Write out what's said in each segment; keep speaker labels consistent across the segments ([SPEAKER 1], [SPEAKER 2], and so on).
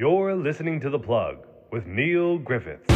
[SPEAKER 1] You're listening to The Plug with Neil Griffiths.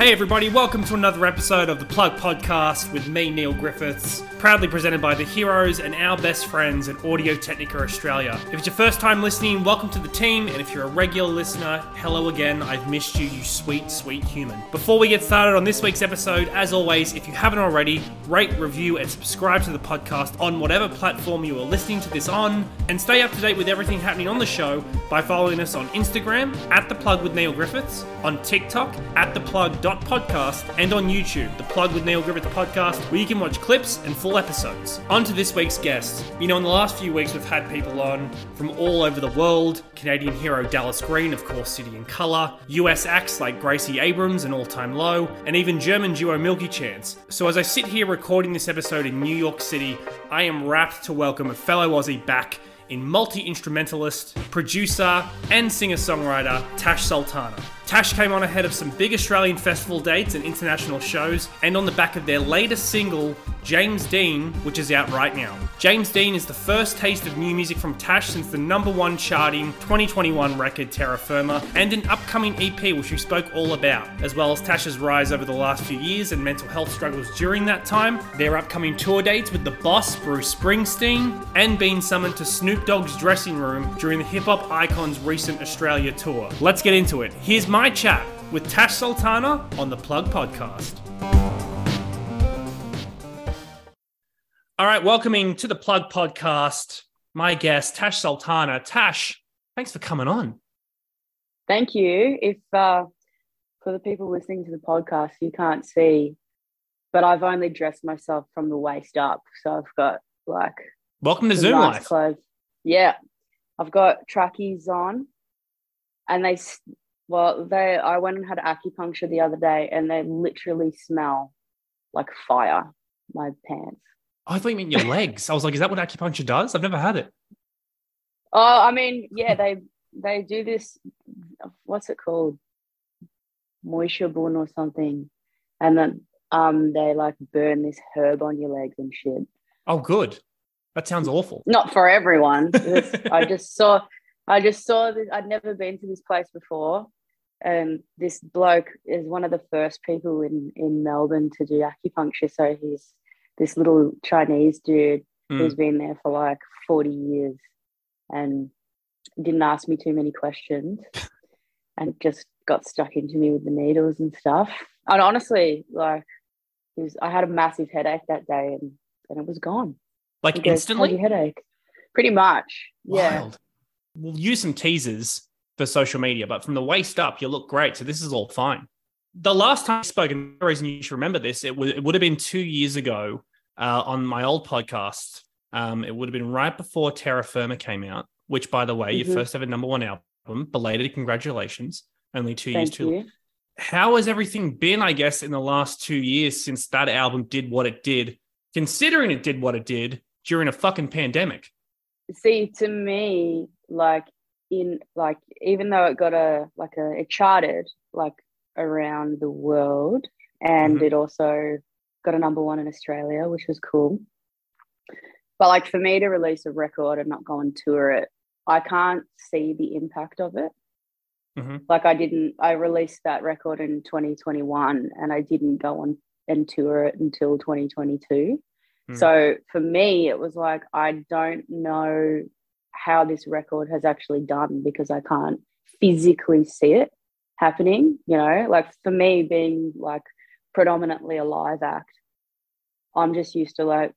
[SPEAKER 2] Hey, everybody, welcome to another episode of the Plug Podcast with me, Neil Griffiths, proudly presented by the heroes and our best friends at Audio Technica Australia. If it's your first time listening, welcome to the team, and if you're a regular listener, hello again. I've missed you, you sweet, sweet human. Before we get started on this week's episode, as always, if you haven't already, rate, review, and subscribe to the podcast on whatever platform you are listening to this on, and stay up to date with everything happening on the show by following us on Instagram at The Plug with Neil Griffiths, on TikTok at The Plug podcast and on YouTube, The Plug with Neil Griffith the podcast, where you can watch clips and full episodes. On to this week's guest. You know, in the last few weeks, we've had people on from all over the world Canadian hero Dallas Green, of course, City and Colour, US acts like Gracie Abrams and All Time Low, and even German duo Milky Chance. So as I sit here recording this episode in New York City, I am rapt to welcome a fellow Aussie back in multi instrumentalist, producer, and singer songwriter Tash Sultana. Tash came on ahead of some big Australian festival dates and international shows, and on the back of their latest single, James Dean, which is out right now. James Dean is the first taste of new music from Tash since the number one charting 2021 record Terra Firma, and an upcoming EP which we spoke all about, as well as Tash's rise over the last few years and mental health struggles during that time, their upcoming tour dates with the boss Bruce Springsteen, and being summoned to Snoop Dogg's dressing room during the hip hop icon's recent Australia tour. Let's get into it. Here's my chat with Tash Sultana on the Plug Podcast. All right, welcoming to the Plug Podcast, my guest, Tash Sultana. Tash, thanks for coming on.
[SPEAKER 3] Thank you. If uh, for the people listening to the podcast, you can't see, but I've only dressed myself from the waist up, so I've got like
[SPEAKER 2] welcome to Zoom
[SPEAKER 3] nice
[SPEAKER 2] life.
[SPEAKER 3] Clothes. Yeah, I've got trackies on, and they well, they I went and had acupuncture the other day, and they literally smell like fire. My pants.
[SPEAKER 2] I thought you meant your legs. I was like, is that what acupuncture does? I've never had it.
[SPEAKER 3] Oh, I mean, yeah, they they do this. What's it called? Moisture bun or something, and then um they like burn this herb on your legs and shit.
[SPEAKER 2] Oh, good. That sounds awful.
[SPEAKER 3] Not for everyone. I just saw. I just saw this. I'd never been to this place before, and this bloke is one of the first people in in Melbourne to do acupuncture. So he's this little Chinese dude mm. who's been there for like 40 years and didn't ask me too many questions and just got stuck into me with the needles and stuff. And honestly, like, was, I had a massive headache that day and then it was gone.
[SPEAKER 2] Like goes, instantly?
[SPEAKER 3] Headache. Pretty much. Yeah.
[SPEAKER 2] We'll use some teasers for social media, but from the waist up, you look great. So this is all fine. The last time I spoke, and the reason you should remember this, it, w- it would have been two years ago uh, on my old podcast. Um, it would have been right before Terra Firma came out, which, by the way, mm-hmm. your first ever number one album. Belated congratulations. Only two
[SPEAKER 3] Thank
[SPEAKER 2] years too. How has everything been, I guess, in the last two years since that album did what it did, considering it did what it did during a fucking pandemic?
[SPEAKER 3] See, to me, like, in like, even though it got a, like, a, it charted, like, around the world and mm-hmm. it also got a number one in Australia, which was cool. But like for me to release a record and not go and tour it, I can't see the impact of it. Mm-hmm. Like I didn't, I released that record in 2021 and I didn't go on and tour it until 2022. Mm. So for me, it was like, I don't know how this record has actually done because I can't physically see it happening. You know, like for me, being like predominantly a live act, I'm just used to like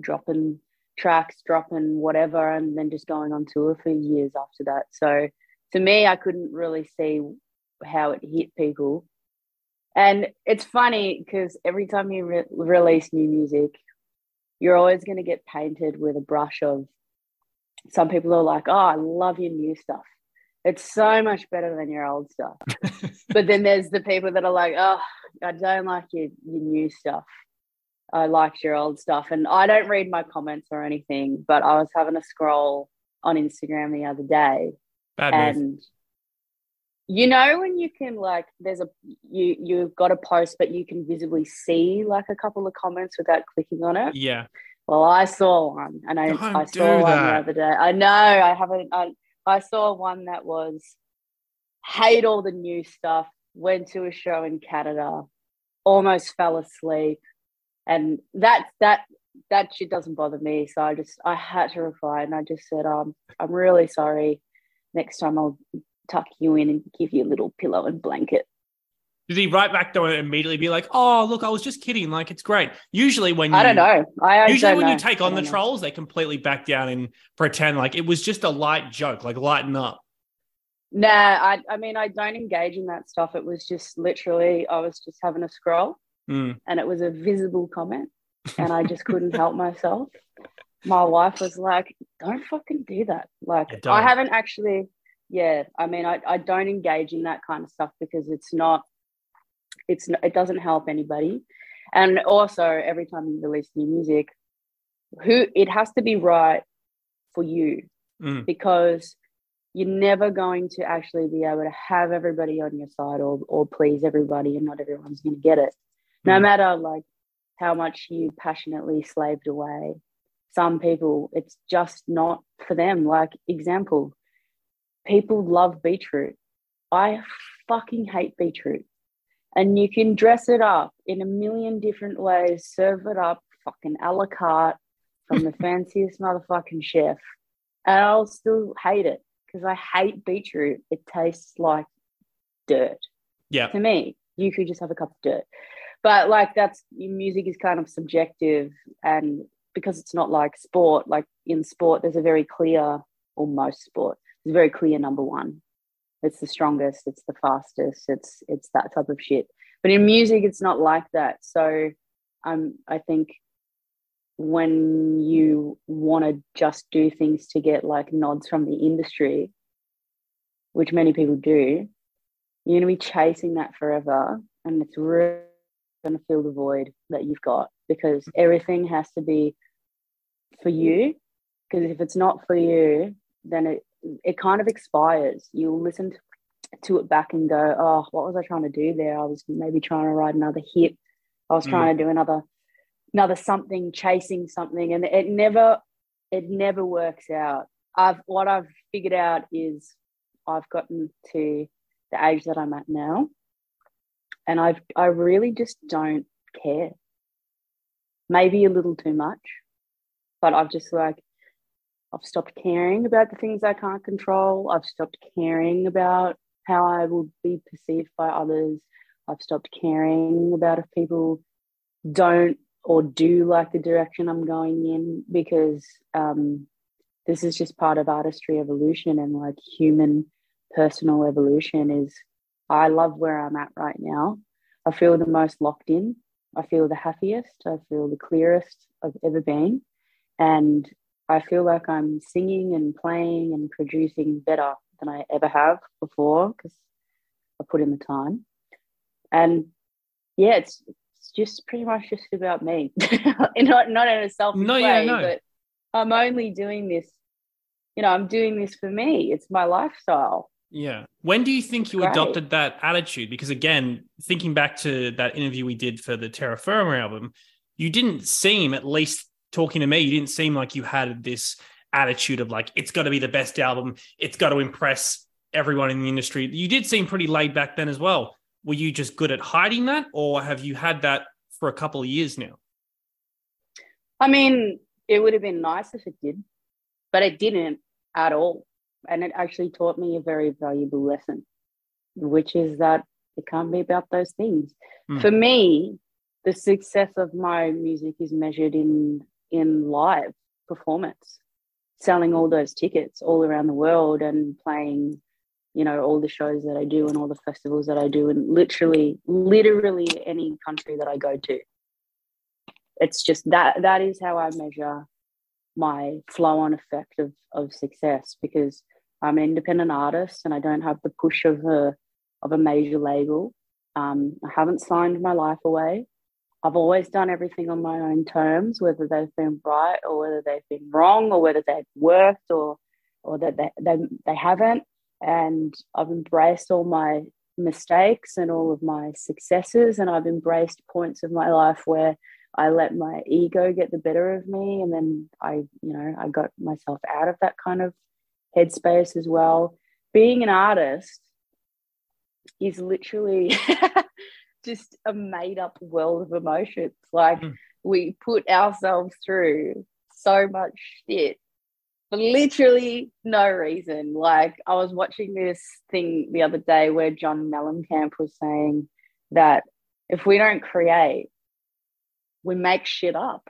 [SPEAKER 3] dropping tracks, dropping whatever, and then just going on tour for years after that. So to me, I couldn't really see how it hit people. And it's funny because every time you re- release new music, you're always going to get painted with a brush of some people are like, oh, I love your new stuff. It's so much better than your old stuff. but then there's the people that are like, oh, I don't like your, your new stuff. I liked your old stuff. And I don't read my comments or anything, but I was having a scroll on Instagram the other day,
[SPEAKER 2] Bad move.
[SPEAKER 3] and you know when you can like there's a you you've got a post but you can visibly see like a couple of comments without clicking on it
[SPEAKER 2] Yeah.
[SPEAKER 3] well i saw one and i,
[SPEAKER 2] Don't
[SPEAKER 3] I saw one the other day i know i haven't I, I saw one that was hate all the new stuff went to a show in canada almost fell asleep and that that that shit doesn't bother me so i just i had to reply and i just said um i'm really sorry. Next time i'll tuck you in and give you a little pillow and blanket
[SPEAKER 2] Did he right back it immediately be like, "Oh, look, I was just kidding. Like, it's great." Usually, when you,
[SPEAKER 3] i don't know i, I
[SPEAKER 2] Usually, when
[SPEAKER 3] know.
[SPEAKER 2] you take on the
[SPEAKER 3] know.
[SPEAKER 2] trolls, they completely back down and pretend like it was just a light joke, like lighten up.
[SPEAKER 3] Nah, I, I mean, I don't engage in that stuff. It was just literally, I was just having a scroll
[SPEAKER 2] Mm.
[SPEAKER 3] and it was a visible comment and I just couldn't help myself. My wife was like, don't fucking do that. Like,
[SPEAKER 2] Yeah,
[SPEAKER 3] I haven't actually, yeah, I mean, I, I don't engage in that kind of stuff because it's not, it's, it doesn't help anybody. And also, every time you release new music, who it has to be right for you
[SPEAKER 2] Mm.
[SPEAKER 3] because you're never going to actually be able to have everybody on your side or or please everybody and not everyone's going to get it no
[SPEAKER 2] Mm.
[SPEAKER 3] matter like how much you passionately slaved away some people it's just not for them like example people love beetroot i fucking hate beetroot and you can dress it up in a million different ways serve it up fucking a la carte from the fanciest motherfucking chef and I'll still hate it because I hate beetroot. It tastes like dirt
[SPEAKER 2] Yeah.
[SPEAKER 3] to me. You could just have a cup of dirt, but like that's music is kind of subjective, and because it's not like sport. Like in sport, there's a very clear, or most sport, there's a very clear number one. It's the strongest. It's the fastest. It's it's that type of shit. But in music, it's not like that. So, um, I think when you want to just do things to get like nods from the industry, which many people do, you're going to be chasing that forever. And it's really going to fill the void that you've got because everything has to be for you. Because if it's not for you, then it, it kind of expires. You'll listen to, it back and go, oh, what was I trying to do there? I was maybe trying to write another hit. I was
[SPEAKER 2] Mm.
[SPEAKER 3] trying to do another another something chasing something and it never it never works out i've what i've figured out is i've gotten to the age that i'm at now and i've i really just don't care maybe a little too much but i've just like i've stopped caring about the things i can't control i've stopped caring about how i will be perceived by others i've stopped caring about if people don't or do like the direction I'm going in because um, this is just part of artistry evolution and like human personal evolution is I love where I'm at right now. I feel the most locked in. I feel the happiest. I feel the clearest I've ever been. And I feel like I'm singing and playing and producing better than I ever have before because I put in the time. And yeah, it's it's just pretty much just about me. not not in a selfish
[SPEAKER 2] No, yeah, no.
[SPEAKER 3] but I'm only doing this, you know, I'm doing this for me. It's my lifestyle.
[SPEAKER 2] Yeah. When do you think you
[SPEAKER 3] Great.
[SPEAKER 2] adopted that attitude? Because again, thinking back to that interview we did for the Terra Firma album, you didn't seem, at least talking to me, you didn't seem like you had this attitude of like, it's got to be the best album. It's got to impress everyone in the industry. You did seem pretty laid back then as well. Were you just good at hiding that, or have you had that for a couple of years now?
[SPEAKER 3] I mean, it would have been nice if it did, but it didn't at all. And it actually taught me a very valuable lesson, which is that it can't be about those things.
[SPEAKER 2] Mm.
[SPEAKER 3] For me, the success of my music is measured in in live performance, selling all those tickets all around the world and playing, you know, all the shows that I do and all the festivals that I do, and literally, literally any country that I go to it's just that that is how I measure my flow on effect of, of success because I'm an independent artist and I don't have the push of a of a major label. Um, I haven't signed my life away. I've always done everything on my own terms, whether they've been right or whether they've been wrong or whether they've worked or or that they, they, they haven't. And I've embraced all my mistakes and all of my successes. And I've embraced points of my life where I let my ego get the better of me. And then I, you know, I got myself out of that kind of headspace as well. Being an artist is literally just a made up world of emotions. Like mm. we put ourselves through so much shit for literally no reason. Like I was watching this thing the other day where John Mellencamp was saying that if we don't create, we make shit up.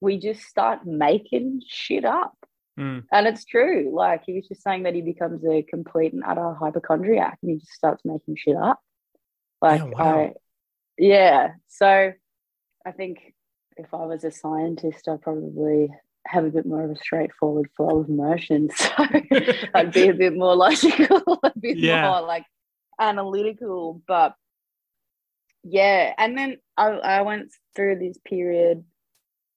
[SPEAKER 3] We just start making shit up.
[SPEAKER 2] Mm.
[SPEAKER 3] And it's true. Like he was just saying that he becomes a complete and utter hypochondriac and he just starts making shit up. Like, yeah, wow. I, yeah. So I think if I was a scientist, I'd probably have a bit more of a straightforward flow of emotions. So I'd be a bit more logical, a bit yeah. more like analytical. But yeah, and then I, I went through this period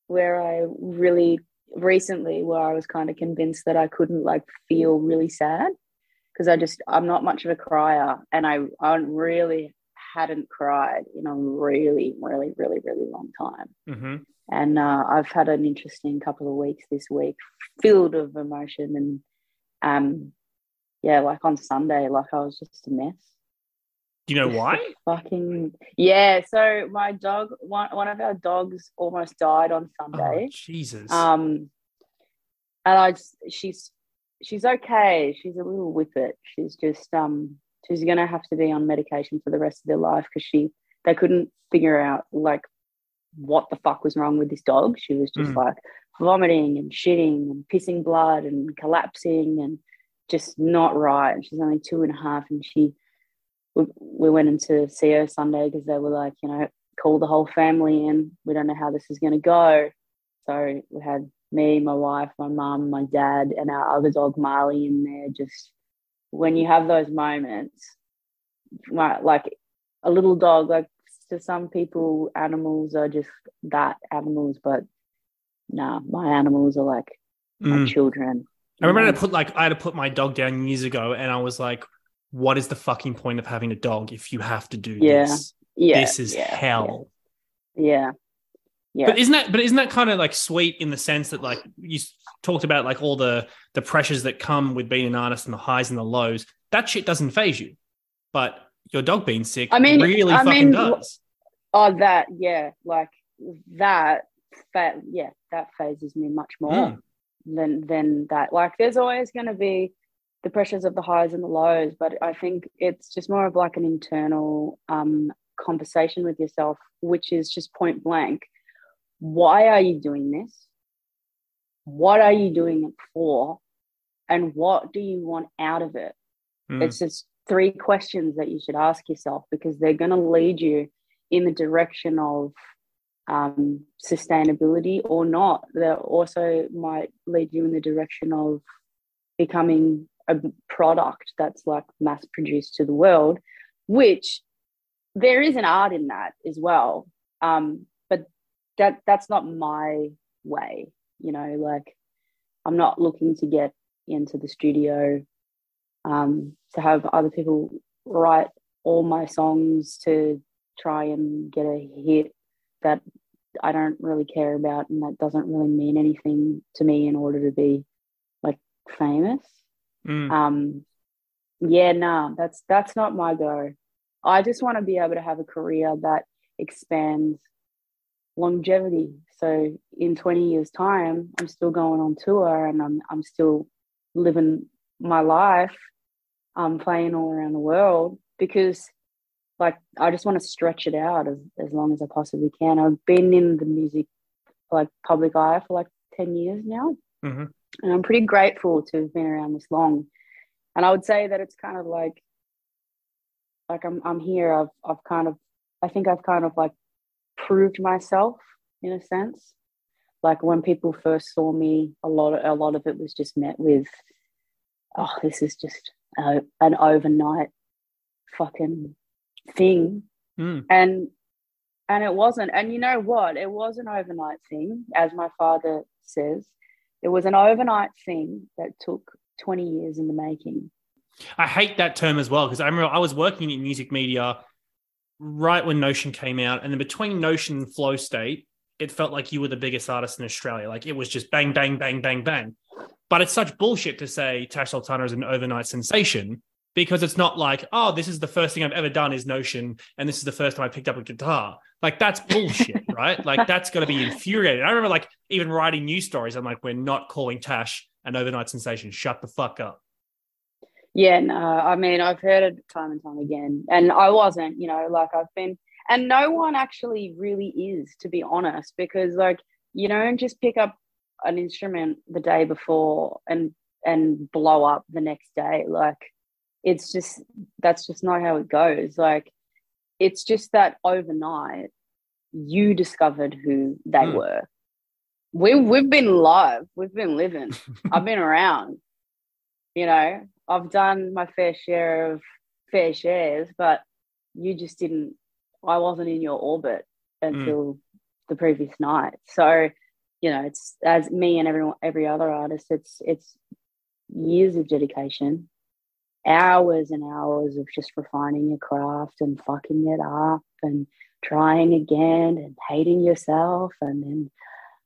[SPEAKER 3] where I really recently where I was kind of convinced that I couldn't like feel really sad because I just I'm not much of a crier and I I really hadn't cried in a really really really really long time.
[SPEAKER 2] Mm-hmm.
[SPEAKER 3] And uh, I've had an interesting couple of weeks this week, filled of emotion and um yeah, like on Sunday, like I was just a mess.
[SPEAKER 2] Do you know why?
[SPEAKER 3] Fucking yeah. So my dog, one one of our dogs, almost died on Sunday.
[SPEAKER 2] Oh, Jesus.
[SPEAKER 3] Um, and I just she's she's okay. She's a little whippet. She's just um she's gonna have to be on medication for the rest of their life because she they couldn't figure out like what the fuck was wrong with this dog. She was just mm. like vomiting and shitting and pissing blood and collapsing and just not right. She's only two and a half and she we, we went into see her Sunday because they were like, you know, call the whole family in. We don't know how this is going to go. So we had me, my wife, my mum, my dad, and our other dog Marley in there. Just when you have those moments, like a little dog, like to some people, animals are just that animals, but nah, my animals are like my mm. children.
[SPEAKER 2] I remember I put like I had to put my dog down years ago, and I was like, what is the fucking point of having a dog if you have to do
[SPEAKER 3] yeah.
[SPEAKER 2] this?
[SPEAKER 3] Yeah.
[SPEAKER 2] This is
[SPEAKER 3] yeah.
[SPEAKER 2] hell.
[SPEAKER 3] Yeah. Yeah.
[SPEAKER 2] But isn't that but isn't that kind of like sweet in the sense that like you talked about like all the the pressures that come with being an artist and the highs and the lows. That shit doesn't faze you. But your dog being sick I mean, really I fucking mean, does.
[SPEAKER 3] Oh that, yeah. Like that that yeah, that fazes me much more mm. than than that. Like there's always gonna be the pressures of the highs and the lows, but I think it's just more of like an internal um, conversation with yourself, which is just point blank. Why are you doing this? What are you doing it for? And what do you want out of it? Mm. It's just three questions that you should ask yourself because they're going to lead you in the direction of um, sustainability or not. They also might lead you in the direction of becoming a product that's like mass produced to the world, which there is an art in that as well. Um, that that's not my way, you know, like I'm not looking to get into the studio um, to have other people write all my songs to try and get a hit that I don't really care about and that doesn't really mean anything to me in order to be like famous.
[SPEAKER 2] Mm.
[SPEAKER 3] Um, yeah, no, nah, that's that's not my go. I just want to be able to have a career that expands longevity. So in 20 years' time, I'm still going on tour and I'm I'm still living my life. I'm playing all around the world because like I just want to stretch it out as, as long as I possibly can. I've been in the music like public eye for like 10 years now.
[SPEAKER 2] Mm-hmm.
[SPEAKER 3] And I'm pretty grateful to have been around this long. And I would say that it's kind of like, like I'm, I'm here. I've, I've kind of, I think I've kind of like proved myself in a sense. Like when people first saw me, a lot of, a lot of it was just met with, oh, this is just a, an overnight fucking thing.
[SPEAKER 2] Mm.
[SPEAKER 3] And and it wasn't. And you know what? It was an overnight thing, as my father says it was an overnight thing that took 20 years in the making.
[SPEAKER 2] I hate that term as well because I remember I was working in music media right when Notion came out, and then between Notion and Flow State, it felt like you were the biggest artist in Australia. Like it was just bang, bang, bang, bang, bang. But it's such bullshit to say Tash Sultana is an overnight sensation because it's not like, oh, this is the first thing I've ever done is Notion, and this is the first time I picked up a guitar. Like that's bullshit, right? Like that's going to be infuriating. I remember like even writing news stories. I'm like, we're not calling Tash an overnight sensation. Shut the fuck up.
[SPEAKER 3] Yeah, no, I mean, I've heard it time and time again, and I wasn't, you know, like I've been, and no one actually really is, to be honest, because like you don't just pick up an instrument the day before and and blow up the next day. Like it's just that's just not how it goes. Like it's just that overnight you discovered who they mm. were. We we've been live, we've been living. I've been around. You know, I've done my fair share of fair shares, but you just didn't. I wasn't in your orbit until mm. the previous night. So, you know, it's as me and everyone, every other artist. It's it's years of dedication, hours and hours of just refining your craft and fucking it up and trying again and hating yourself and then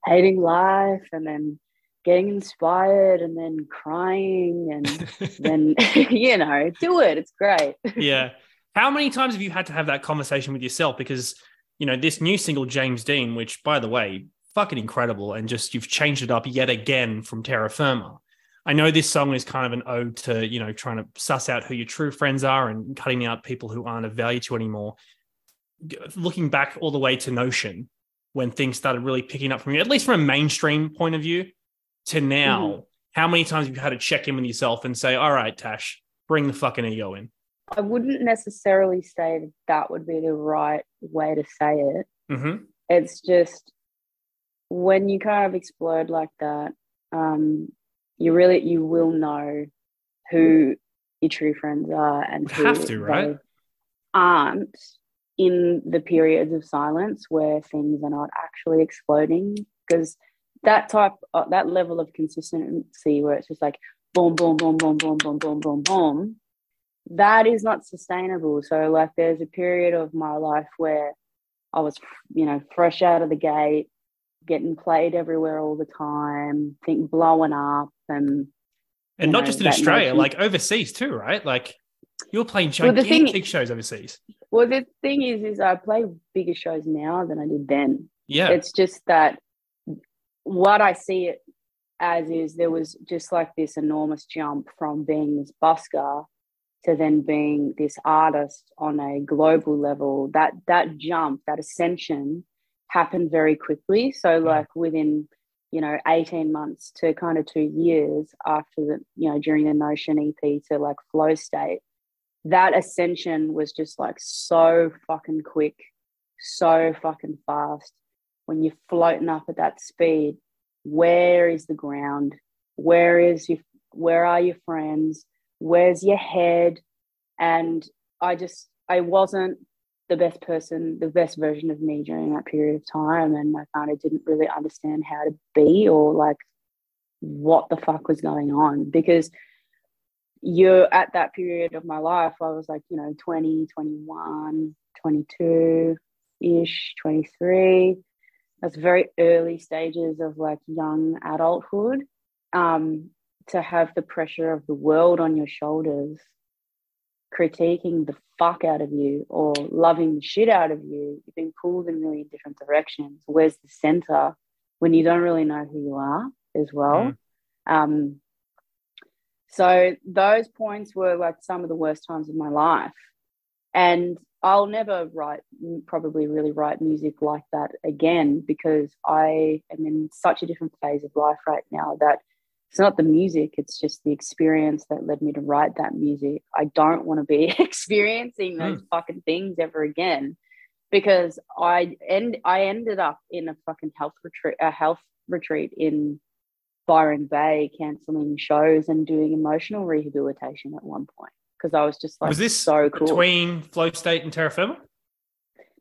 [SPEAKER 3] hating life and then getting inspired and then crying and then you know do it. It's great.
[SPEAKER 2] Yeah. How many times have you had to have that conversation with yourself? Because you know this new single james dean which by the way fucking incredible and just you've changed it up yet again from terra firma. I know this song is kind of an ode to you know trying to suss out who your true friends are and cutting out people who aren't of value to you anymore. Looking back all the way to notion when things started really picking up from you at least from a mainstream point of view to now, mm-hmm. how many times have you had to check in with yourself and say, all right, Tash, bring the fucking ego in?
[SPEAKER 3] I wouldn't necessarily say that, that would be the right way to say it.
[SPEAKER 2] Mm-hmm.
[SPEAKER 3] It's just when you kind of explode like that, um, you really you will know who your true friends are and who
[SPEAKER 2] have to, right?
[SPEAKER 3] aren't in the periods of silence where things are not actually exploding because that type uh, that level of consistency where it's just like boom boom boom boom boom boom boom boom boom that is not sustainable. So like there's a period of my life where i was you know fresh out of the gate getting played everywhere all the time think blowing up and
[SPEAKER 2] and not know, just in australia notion. like overseas too right? Like you're playing gigantic well, thing, shows overseas.
[SPEAKER 3] Well the thing is is i play bigger shows now than i did then.
[SPEAKER 2] Yeah.
[SPEAKER 3] It's just that what I see it as is there was just like this enormous jump from being this busker to then being this artist on a global level. That that jump, that ascension happened very quickly. So like within you know 18 months to kind of two years after the you know during the notion ep to like flow state that ascension was just like so fucking quick so fucking fast when you're floating up at that speed, where is the ground? Where is your where are your friends? Where's your head? And I just I wasn't the best person, the best version of me during that period of time. And I kind of didn't really understand how to be or like what the fuck was going on because you're at that period of my life. I was like, you know, 20, 21, 22 ish, 23 that's very early stages of like young adulthood um, to have the pressure of the world on your shoulders critiquing the fuck out of you or loving the shit out of you you've been pulled in really different directions. Where's the center when you don't really know who you are as well? Mm. um, so those points were like some of the worst times of my life. And I'll never write, probably really write music like that again because I am in such a different phase of life right now that it's not the music, it's just the experience that led me to write that music. I don't want to be experiencing those mm. fucking things ever again because I end I ended up in a fucking health retreat a health retreat in Byron Bay cancelling shows and doing emotional rehabilitation at one point because I was just like,
[SPEAKER 2] was this
[SPEAKER 3] so cool.
[SPEAKER 2] between Flow State and Terra Firma?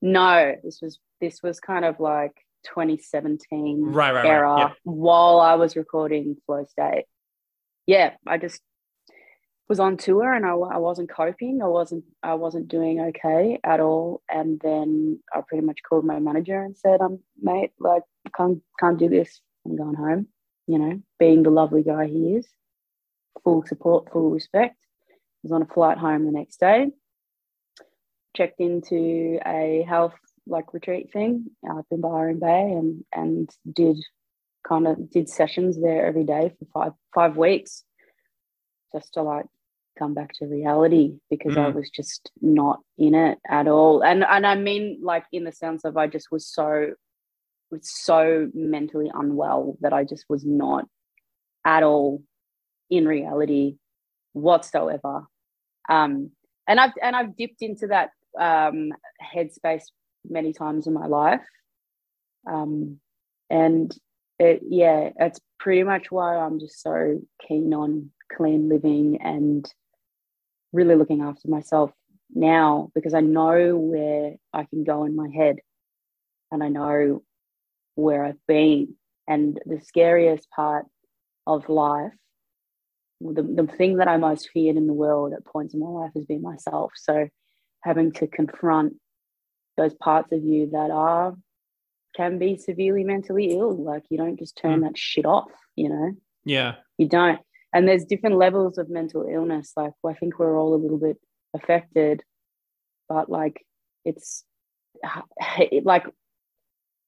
[SPEAKER 3] No, this was this was kind of like 2017
[SPEAKER 2] Right, right, right.
[SPEAKER 3] era
[SPEAKER 2] Yeah.
[SPEAKER 3] while I was recording Flow State. Yeah, I just was on tour and I, I wasn't coping. I wasn't I wasn't doing okay at all. And then I pretty much called my manager and said, "Um, mate, like can't can't do this. I'm going home." You know, being the lovely guy he is, full support, full respect. Was on a flight home the next day. Checked into a health like retreat thing up in Byron Bay and and did kind of did sessions there every day for five five weeks just to like come back to reality because I
[SPEAKER 2] Mm.
[SPEAKER 3] was just not in it at all. And and I mean like in the sense of I just was so was so mentally unwell that I just was not at all in reality whatsoever. Um and I've and I've dipped into that um headspace many times in my life. Um and it, yeah, it's pretty much why I'm just so keen on clean living and really looking after myself now because I know where I can go in my head and I know where I've been. And the scariest part of life, the, the thing that I most feared in the world at points in my life has been myself. So having to confront those parts of you that are can be severely mentally ill. Like you don't just turn
[SPEAKER 2] Mm.
[SPEAKER 3] that shit off, you know?
[SPEAKER 2] Yeah.
[SPEAKER 3] You don't. And there's different levels of mental illness. Like I think we're all a little bit affected, but like it's it, like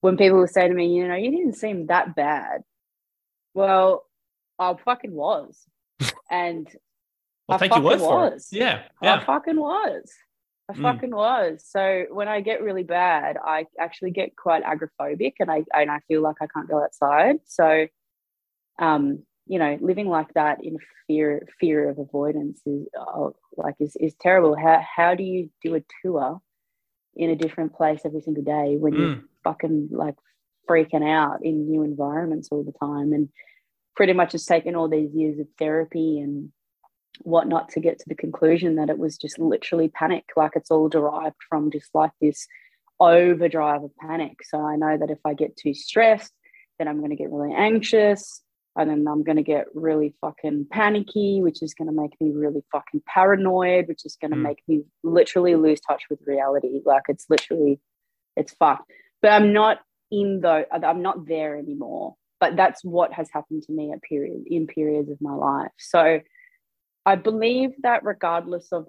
[SPEAKER 3] when people will say to me, you know, you didn't seem that bad. Well, I fucking was. And
[SPEAKER 2] Well,
[SPEAKER 3] I
[SPEAKER 2] take your word
[SPEAKER 3] fucking
[SPEAKER 2] for it.
[SPEAKER 3] was.
[SPEAKER 2] Yeah.
[SPEAKER 3] I fucking was. I
[SPEAKER 2] Mm.
[SPEAKER 3] fucking was. So when I get really bad, I actually get quite agoraphobic and I and I feel like I can't go outside. So um, you know, living like that in fear fear of avoidance is uh, like is, is terrible. How how do you do a tour in a different place every single day when you're
[SPEAKER 2] Mm.
[SPEAKER 3] fucking like freaking out in new environments all the time and pretty much has taken all these years of therapy and whatnot to get to the conclusion that it was just literally panic. Like it's all derived from just like this overdrive of panic. So i know that if i get too stressed then i'm going to get really anxious and then i'm going to get really fucking panicky which is going to make me really fucking paranoid which is going to
[SPEAKER 2] Mm.
[SPEAKER 3] make me literally lose touch with reality. Like it's literally it's fucked. But i'm not in though i'm not there anymore but that's what has happened to me at period in periods of my life. So i believe that regardless of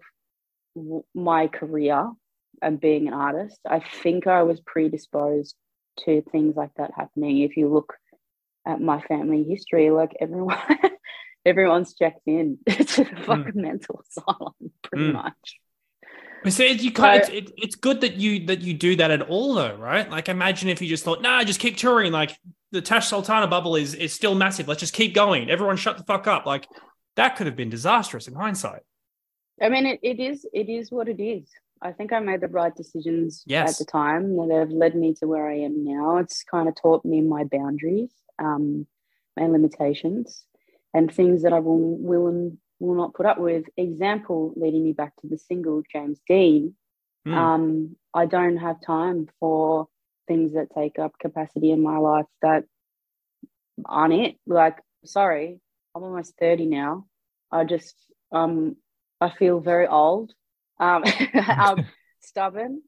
[SPEAKER 3] w- my career and being an artist i think i was predisposed to things like that happening. If you look at my family history like everyone everyone's checked in to the fucking mental asylum pretty
[SPEAKER 2] Mm.
[SPEAKER 3] much
[SPEAKER 2] But see, you can't,
[SPEAKER 3] So-
[SPEAKER 2] it's, it, it's good that you that you do that at all, though, right? Like, imagine if you just thought, "Nah, just keep touring." Like, the Tash Sultana bubble is is still massive. Let's just keep going. Everyone, shut the fuck up. Like, that could have been disastrous in hindsight.
[SPEAKER 3] I mean, it, it is it is what it is. I think I made the right decisions
[SPEAKER 2] Yes.
[SPEAKER 3] at the time that have led me to where I am now. It's kind of taught me my boundaries, um, my limitations, and things that I will will and will not put up with. Example leading me back to the single James Dean.
[SPEAKER 2] Mm.
[SPEAKER 3] Um, I don't have time for things that take up capacity in my life that aren't it. Like, sorry, I'm almost 30 now. I just um I feel very old. Um I'm stubborn.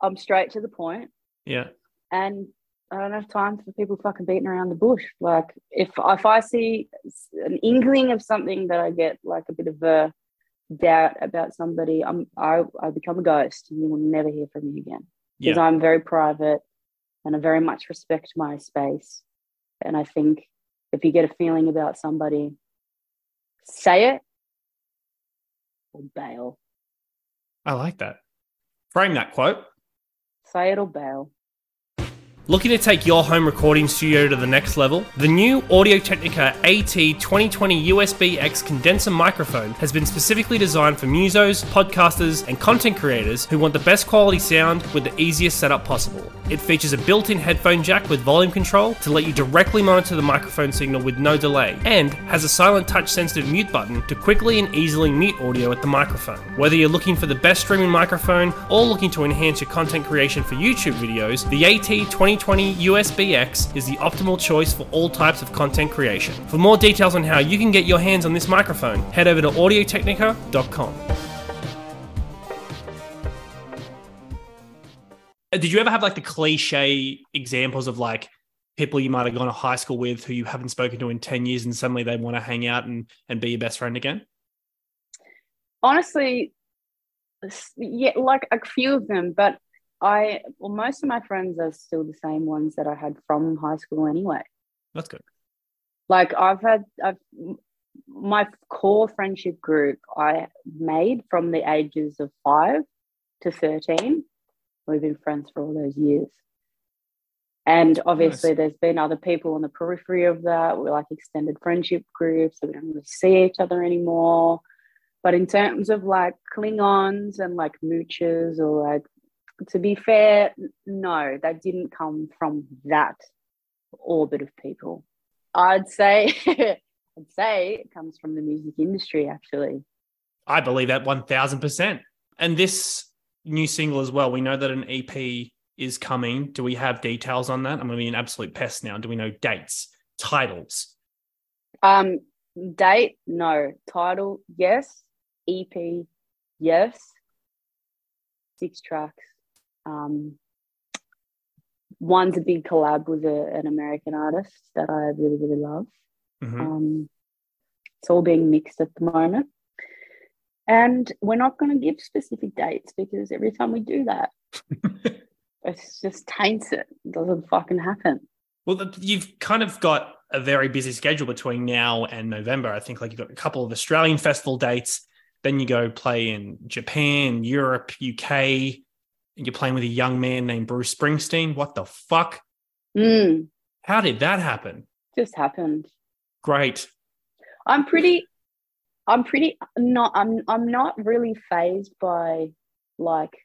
[SPEAKER 3] I'm straight to the point
[SPEAKER 2] yeah.
[SPEAKER 3] and I don't have time for people fucking beating around the bush. Like if if I see an inkling of something that I get like a bit of a doubt about somebody, I'm I, I become a ghost and you will never hear from me again. Because
[SPEAKER 2] Yeah.
[SPEAKER 3] I'm very private and I very much respect my space. And I think if you get a feeling about somebody, say it or bail.
[SPEAKER 2] I like that. Frame that quote.
[SPEAKER 3] Say it or bail.
[SPEAKER 2] Looking to take your home recording studio to the next level? The new Audio Technica AT 2020 USB X condenser microphone has been specifically designed for musos, podcasters, and content creators who want the best quality sound with the easiest setup possible. It features a built in headphone jack with volume control to let you directly monitor the microphone signal with no delay, and has a silent touch sensitive mute button to quickly and easily mute audio at the microphone. Whether you're looking for the best streaming microphone or looking to enhance your content creation for YouTube videos, the AT 2020 2020 USB-X is the optimal choice for all types of content creation. For more details on how you can get your hands on this microphone, head over to audiotechnica.com. Uh, Did you ever have like the cliche examples of like people you might have gone to high school with who you haven't spoken to in 10 years and suddenly they want to hang out and, and be your best friend again?
[SPEAKER 3] honestly yeah like a few of them but i well most of my friends are still the same ones that i had from high school anyway.
[SPEAKER 2] That's good.
[SPEAKER 3] like i've had i've my core friendship group i made from the ages of 5 to 13 we've been friends for all those years. And obviously
[SPEAKER 2] Nice.
[SPEAKER 3] there's been other people on the periphery of that. We're like extended friendship groups so we don't really see each other anymore. But in terms of like Klingons and like mooches or like, to be fair, no, that didn't come from that orbit of people. I'd say, I'd say it comes from the music industry actually.
[SPEAKER 2] I believe that 1000%. And this new single as well, we know that an EP is coming. Do we have details on that? I'm going to be an absolute pest now. Do we know dates, titles?
[SPEAKER 3] Um, date, no. Title, yes. EP, yes. Six tracks. Um, one's a big collab with a, an American artist that I really, really love.
[SPEAKER 2] Mhm.
[SPEAKER 3] Um, it's all being mixed at the moment. And we're not going to give specific dates because every time we do that, it just taints it. It doesn't fucking happen.
[SPEAKER 2] Well, you've kind of got a very busy schedule between now and November. I think like you've got a couple of Australian festival dates. Then you go play in Japan, Europe, UK, you're playing with a young man named Bruce Springsteen. What the fuck?
[SPEAKER 3] Mm,
[SPEAKER 2] How did that happen?
[SPEAKER 3] just happened.
[SPEAKER 2] Great.
[SPEAKER 3] I'm pretty I'm pretty not I'm I'm not really fazed by like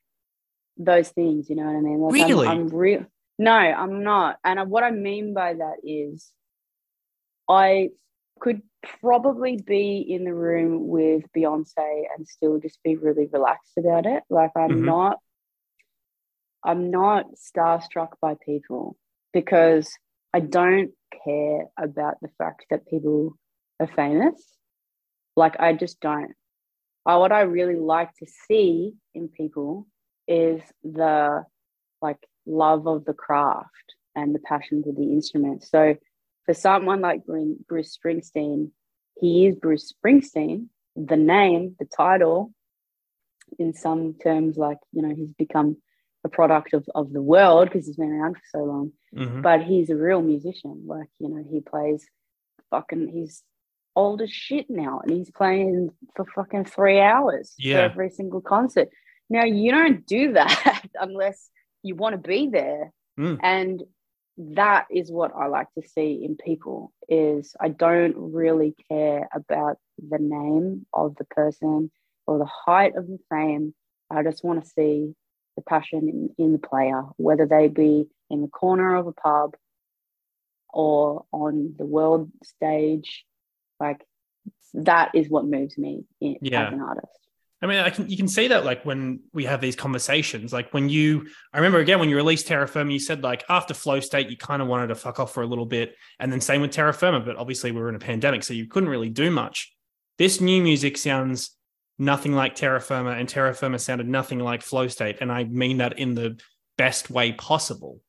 [SPEAKER 3] those things, you know what I mean? Like
[SPEAKER 2] Really?
[SPEAKER 3] I'm, I'm real no, I'm not. And what I mean by that is I could probably be in the room with Beyonce and still just be really relaxed about it. Like I'm
[SPEAKER 2] Mhm.
[SPEAKER 3] not I'm not starstruck by people because I don't care about the fact that people are famous. Like I just don't. Uh, what I really like to see in people is the like love of the craft and the passion for the instrument. So for someone like Bru- Bruce Springsteen, he is Bruce Springsteen. The name, the title, in some terms, like you know, he's become a product of, of the world because he's been around for so long
[SPEAKER 2] Mhm.
[SPEAKER 3] but he's a real musician. Like, you know, he plays fucking, he's old as shit now and he's playing for fucking three hours
[SPEAKER 2] Yeah.
[SPEAKER 3] for every single concert. Now, you don't do that unless you want to be there.
[SPEAKER 2] Mm.
[SPEAKER 3] And that is what I like to see in people is I don't really care about the name of the person or the height of the fame. I just want to see the passion in, in the player, whether they be in the corner of a pub or on the world stage. Like that is what moves me in,
[SPEAKER 2] Yeah.
[SPEAKER 3] as an artist.
[SPEAKER 2] I mean, I can you can see that like when we have these conversations, like when you, I remember again when you released Terra Firma, you said like after Flow State, you kind of wanted to fuck off for a little bit, and then same with Terra Firma, but obviously we were in a pandemic, so you couldn't really do much. This new music sounds nothing like Terra Firma, and Terra Firma sounded nothing like Flow State, and I mean that in the best way possible.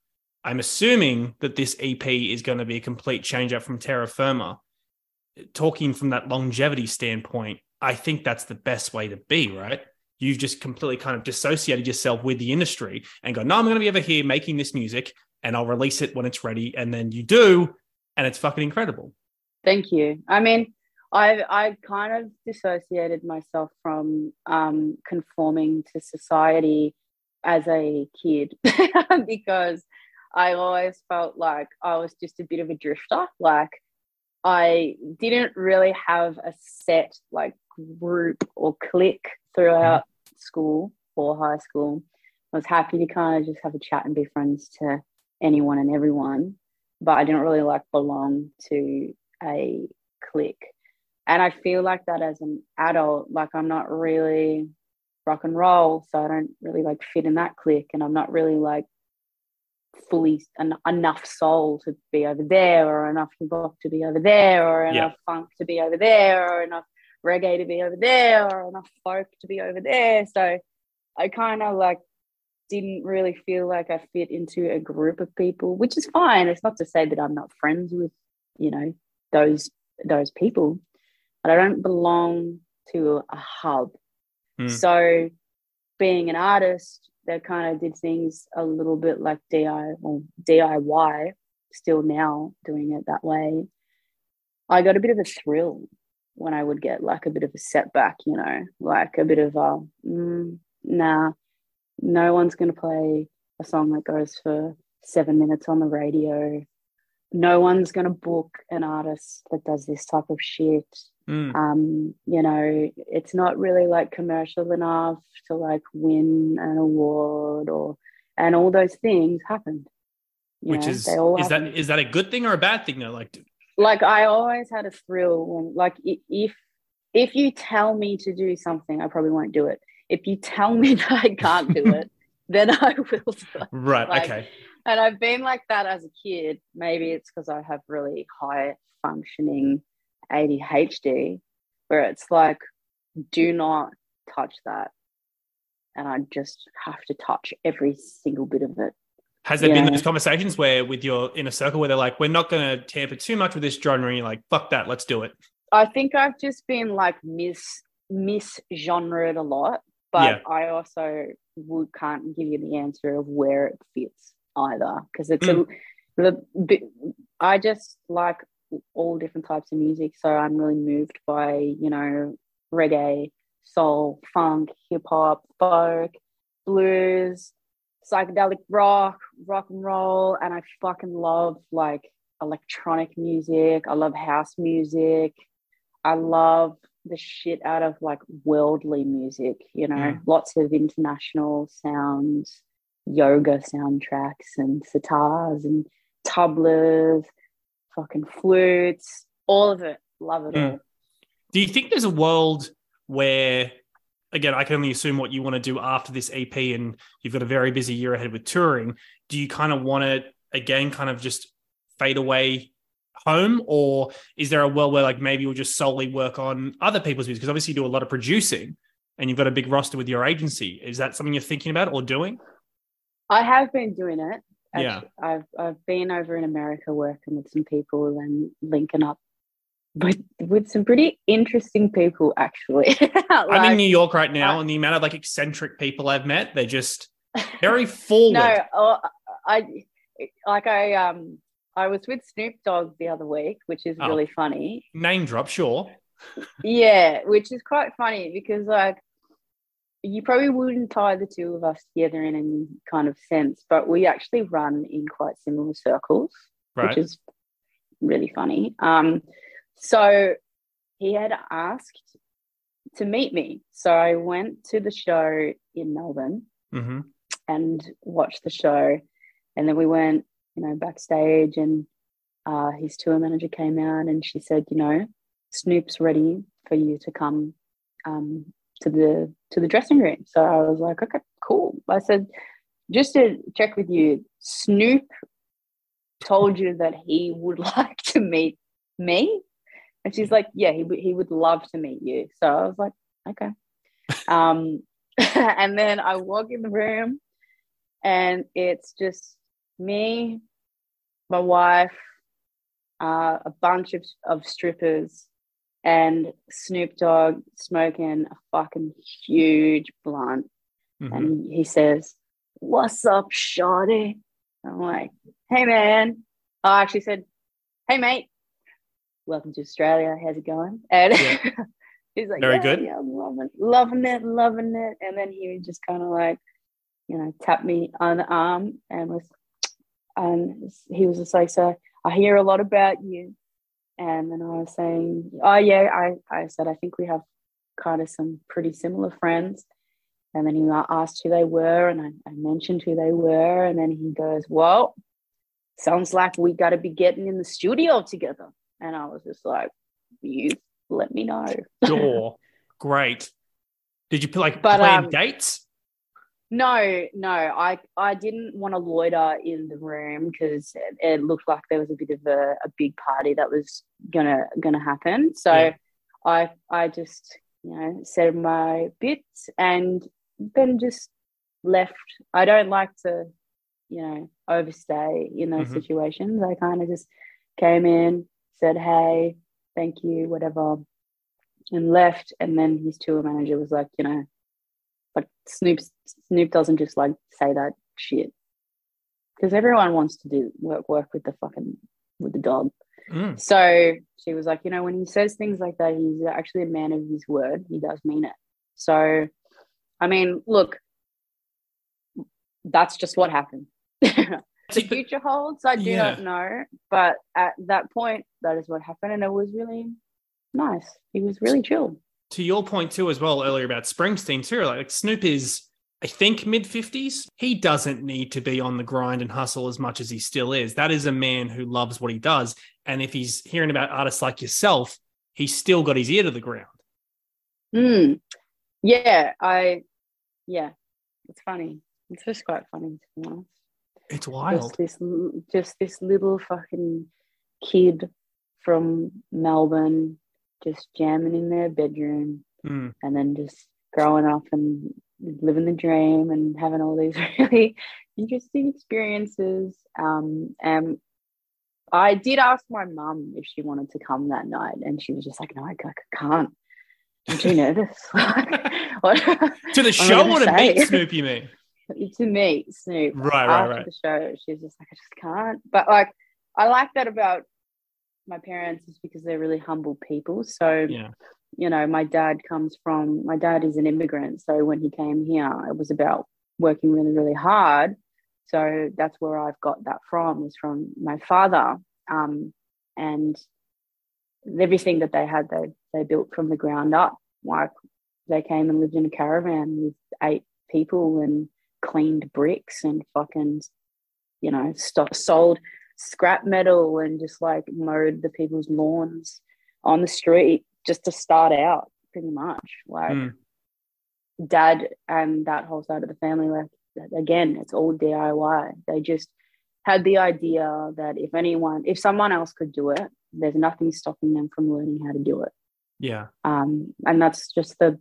[SPEAKER 2] I'm assuming that this EP is going to be a complete change up from Terra Firma. Talking from that longevity standpoint, I think that's the best way to be, right? You've just completely kind of dissociated yourself with the industry and go, no, I'm going to be over here making this music and I'll release it when it's ready. And then you do, and it's fucking incredible.
[SPEAKER 3] Thank you. I mean, I I kind of dissociated myself from um, conforming to society as a kid because I always felt like I was just a bit of a drifter. Like I didn't really have a set like group or clique throughout school or high school. I was happy to kind of just have a chat and be friends to anyone and everyone, but I didn't really like belong to a clique. And I feel like that as an adult, like I'm not really rock and roll, so I don't really like fit in that clique, and I'm not really like fully en- enough soul to be over there, or enough hip hop to be over there, or
[SPEAKER 2] Yeah.
[SPEAKER 3] enough funk to be over there, or enough reggae to be over there, or enough folk to be over there. So I kind of like didn't really feel like I fit into a group of people, which is fine. It's not to say that I'm not friends with, you know, those those people, but I don't belong to a hub.
[SPEAKER 2] Hmm.
[SPEAKER 3] So being an artist, that kind of did things a little bit like DI or DIY, still now doing it that way. I got a bit of a thrill when I would get like a bit of a setback, you know, like a bit of a mm, nah, no one's going to play a song that goes for seven minutes on the radio. No one's going to book an artist that does this type of shit.
[SPEAKER 2] Mm.
[SPEAKER 3] Um, you know, it's not really like commercial enough to like win an award or, and all those things happened. You
[SPEAKER 2] Which
[SPEAKER 3] know,
[SPEAKER 2] is
[SPEAKER 3] they all
[SPEAKER 2] is that
[SPEAKER 3] happened
[SPEAKER 2] is that a good thing or a bad thing though? Like,
[SPEAKER 3] like I always had a thrill when like if if you tell me to do something, I probably won't do it. If you tell me that I can't do it, then I will do it.
[SPEAKER 2] right?
[SPEAKER 3] Like-
[SPEAKER 2] okay.
[SPEAKER 3] And I've been like that as a kid. Maybe it's because I have really high functioning ADHD, where it's like, do not touch that. And I just have to touch every single bit of it.
[SPEAKER 2] Has there been
[SPEAKER 3] Yeah.
[SPEAKER 2] those conversations where with your inner circle where they're like, we're not going to tamper too much with this genre, and you're like, fuck that, let's do it.
[SPEAKER 3] I think I've just been like mis misgenred a lot, but
[SPEAKER 2] Yeah.
[SPEAKER 3] I also would can't give you the answer of where it fits either because it's
[SPEAKER 2] Mm.
[SPEAKER 3] a the bit- I just like all different types of music, so I'm really moved by you know reggae, soul, funk, hip hop, folk, blues, psychedelic rock, rock and roll, and I fucking love like electronic music. I love house music. I love the shit out of like worldly music, you know,
[SPEAKER 2] Mm.
[SPEAKER 3] lots of international sounds, yoga soundtracks, and sitars and tablas, fucking flutes, all of it. Love it
[SPEAKER 2] Mm.
[SPEAKER 3] all.
[SPEAKER 2] Do you think there's a world where, again, I can only assume what you want to do after this EP, and you've got a very busy year ahead with touring. Do you kind of want to again, kind of just fade away home, or is there a world where like maybe you'll just solely work on other people's music? Because obviously you do a lot of producing, and you've got a big roster with your agency. Is that something you're thinking about or doing?
[SPEAKER 3] I have been doing it.
[SPEAKER 2] Yeah.
[SPEAKER 3] I've I've been over in America working with some people and linking up with with some pretty interesting people actually.
[SPEAKER 2] I'm in New York right now,
[SPEAKER 3] uh,
[SPEAKER 2] and the amount of like eccentric people I've met, they're just very forward.
[SPEAKER 3] no, oh, I like I um I was with Snoop Dogg the other week, which is
[SPEAKER 2] Oh.
[SPEAKER 3] really funny.
[SPEAKER 2] Name drop, sure.
[SPEAKER 3] Yeah, which is quite funny because like you probably wouldn't tie the two of us together in any kind of sense, but we actually run in quite similar circles.
[SPEAKER 2] Right.
[SPEAKER 3] which is really funny. Um, so he had asked to meet me. So I went to the show in Melbourne
[SPEAKER 2] hmm
[SPEAKER 3] and watched the show. And then we went, you know, backstage and uh, his tour manager came out and she said, you know, Snoop's ready for you to come um, to the to the dressing room. So I was like, okay, cool. I said, just to check with you, Snoop told you that he would like to meet me, and she's like, yeah, he would he would love to meet you. So I was like, okay. Um, and then I walk in the room, and it's just me, my wife, uh, a bunch of, of strippers, and Snoop Dogg smoking a fucking huge blunt.
[SPEAKER 2] Mhm.
[SPEAKER 3] And he says, What's up, Shawty? I'm like, Hey, man. I actually said, Hey, mate. Welcome to Australia. How's it going? And
[SPEAKER 2] Yeah.
[SPEAKER 3] he's like,
[SPEAKER 2] Very
[SPEAKER 3] "Yeah,
[SPEAKER 2] good.
[SPEAKER 3] Yeah, I'm loving, loving it, loving it. And then he would just kind of like, you know, tap me on the arm and was, and he was just like, So I hear a lot about you. And then I was saying, Oh, yeah. I, I said, I think we have kind of some pretty similar friends. And then he asked who they were, and I, I mentioned who they were. And then he goes, Well, sounds like we got to be getting in the studio together. And I was just like, You let me know.
[SPEAKER 2] Sure. Great. Did you like
[SPEAKER 3] But,
[SPEAKER 2] plan
[SPEAKER 3] um,
[SPEAKER 2] dates?
[SPEAKER 3] No, no, I I didn't want to loiter in the room because it, it looked like there was a bit of a, a big party that was gonna gonna happen. So
[SPEAKER 2] Yeah.
[SPEAKER 3] I I just you know said my bits and then just left. I don't like to you know overstay in those
[SPEAKER 2] Mhm.
[SPEAKER 3] situations. I kind of just came in, said hey, thank you, whatever, and left. And then his tour manager was like, you know, like Snoop Snoop doesn't just like say that shit because everyone wants to do work work with the fucking with the dog.
[SPEAKER 2] Mm.
[SPEAKER 3] So she was like, you know, when he says things like that, he's actually a man of his word. He does mean it. So, I mean, look, that's just what happened. the
[SPEAKER 2] but-
[SPEAKER 3] future holds, I do
[SPEAKER 2] Yeah.
[SPEAKER 3] not know. But at that point, that is what happened. And it was really nice. He was really chill.
[SPEAKER 2] To your point too, as well earlier about Springsteen too. Like Snoop is, I think, mid fifties. He doesn't need to be on the grind and hustle as much as he still is. That is a man who loves what he does. And if he's hearing about artists like yourself, he's still got his ear to the ground.
[SPEAKER 3] Mm. Yeah, I, yeah, it's funny. It's just quite funny to be honest.
[SPEAKER 2] It's wild.
[SPEAKER 3] Just this, just this little fucking kid from Melbourne, just jamming in their bedroom,
[SPEAKER 2] Mm.
[SPEAKER 3] and then just growing up and living the dream and having all these really interesting experiences. Um, and I did ask my mum if she wanted to come that night, and she was just like, "No, I, I can't. I'm too nervous." what?
[SPEAKER 2] To the show or to meet Snoop, you mean?
[SPEAKER 3] to meet Snoop.
[SPEAKER 2] Right, right,
[SPEAKER 3] After
[SPEAKER 2] right.
[SPEAKER 3] the show, she was just like, I just can't. But like, I like that about my parents is because they're really humble people. So,
[SPEAKER 2] Yeah.
[SPEAKER 3] you know, my dad comes from, my dad is an immigrant. So when he came here, it was about working really, really hard. So that's where I've got that from, is from my father. Um, and everything that they had, they, they built from the ground up. Like they came and lived in a caravan with eight people and cleaned bricks and fucking, you know, st- sold scrap metal and just like mowed the people's lawns on the street just to start out, pretty much. Like
[SPEAKER 2] Mm.
[SPEAKER 3] dad and that whole side of the family, like again, it's all DIY. They just had the idea that if anyone, if someone else could do it, there's nothing stopping them from learning how to do it.
[SPEAKER 2] Yeah.
[SPEAKER 3] Um, and that's just the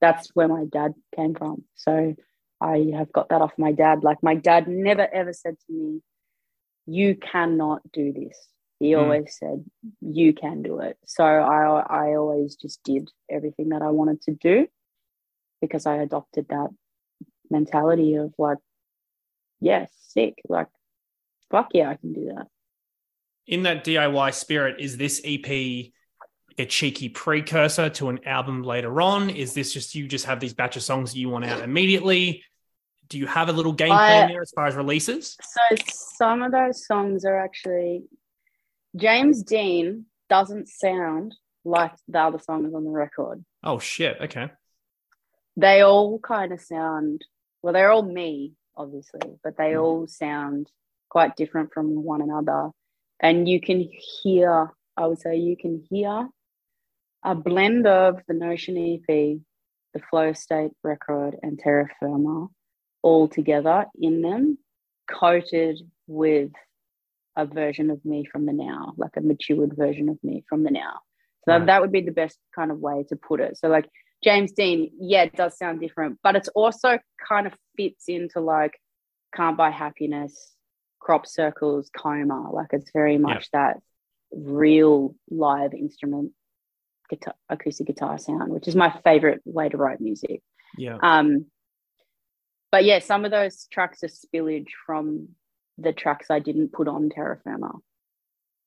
[SPEAKER 3] that's where my dad came from. So I have got that off my dad. Like my dad never ever said to me, "You cannot do this." He
[SPEAKER 2] Mm.
[SPEAKER 3] always said, "You can do it." So I I always just did everything that I wanted to do because I adopted that mentality of like, yes, sick, like, fuck yeah, I can do that.
[SPEAKER 2] In that DIY spirit, is this EP a cheeky precursor to an album later on? Is this just you just have these batch of songs that you want out immediately? Do you have a little game plan
[SPEAKER 3] I-
[SPEAKER 2] there as far as releases?
[SPEAKER 3] So some of those songs are actually James Dean doesn't sound like the other songs on the record.
[SPEAKER 2] Oh shit. Okay.
[SPEAKER 3] They all kind of sound well, they're all me, obviously, but they
[SPEAKER 2] Mhm.
[SPEAKER 3] all sound quite different from one another. And you can hear, I would say you can hear a blend of the Notion EP, the Flow State record, and Terra Firma all together in them, coated with a version of me from the now, like a matured version of me from the now. So
[SPEAKER 2] Right.
[SPEAKER 3] that would be the best kind of way to put it. So like James Dean, yeah, it does sound different, but it's also kind of fits into like Can't Buy Happiness, Crop Circles, Coma. Like it's very much that real live instrument guitar, acoustic guitar sound, which is my favorite way to write music.
[SPEAKER 2] Yeah.
[SPEAKER 3] Um, but yeah, some of those tracks are spillage from the tracks I didn't put on Terra Firma.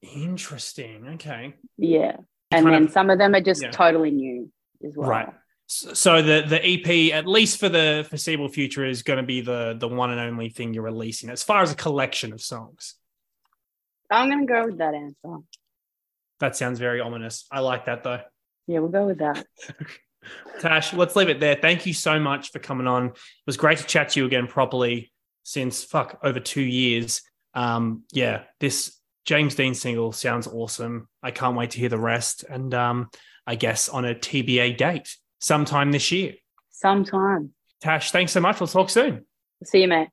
[SPEAKER 2] Interesting. Okay.
[SPEAKER 3] Yeah. And
[SPEAKER 2] kind
[SPEAKER 3] then
[SPEAKER 2] of-
[SPEAKER 3] some of them are just
[SPEAKER 2] yeah.
[SPEAKER 3] totally new as well.
[SPEAKER 2] Right. So the the EP, at least for the foreseeable future, is going to be the the one and only thing you're releasing as far as a collection of songs.
[SPEAKER 3] I'm going to go with that answer.
[SPEAKER 2] That sounds very ominous. I like that though.
[SPEAKER 3] Yeah, we'll go with that.
[SPEAKER 2] Tash, let's leave it there. Thank you so much for coming on. It was great to chat to you again properly since fuck over two years. Um, yeah, this James Dean single sounds awesome. I can't wait to hear the rest. And um, I guess on a TBA date sometime this year.
[SPEAKER 3] Sometime.
[SPEAKER 2] Tash, thanks so much. We'll talk soon.
[SPEAKER 3] See you, mate.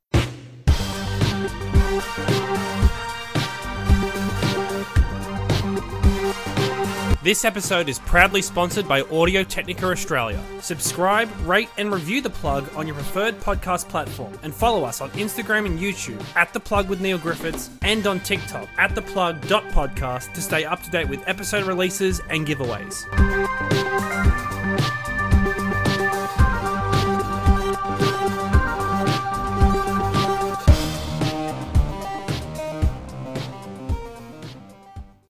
[SPEAKER 2] This episode is proudly sponsored by Audio Technica Australia. Subscribe, rate, and review The Plug on your preferred podcast platform, and follow us on Instagram and YouTube at The Plug with Neil Griffiths and on TikTok at ThePlug.podcast to stay up to date with episode releases and giveaways.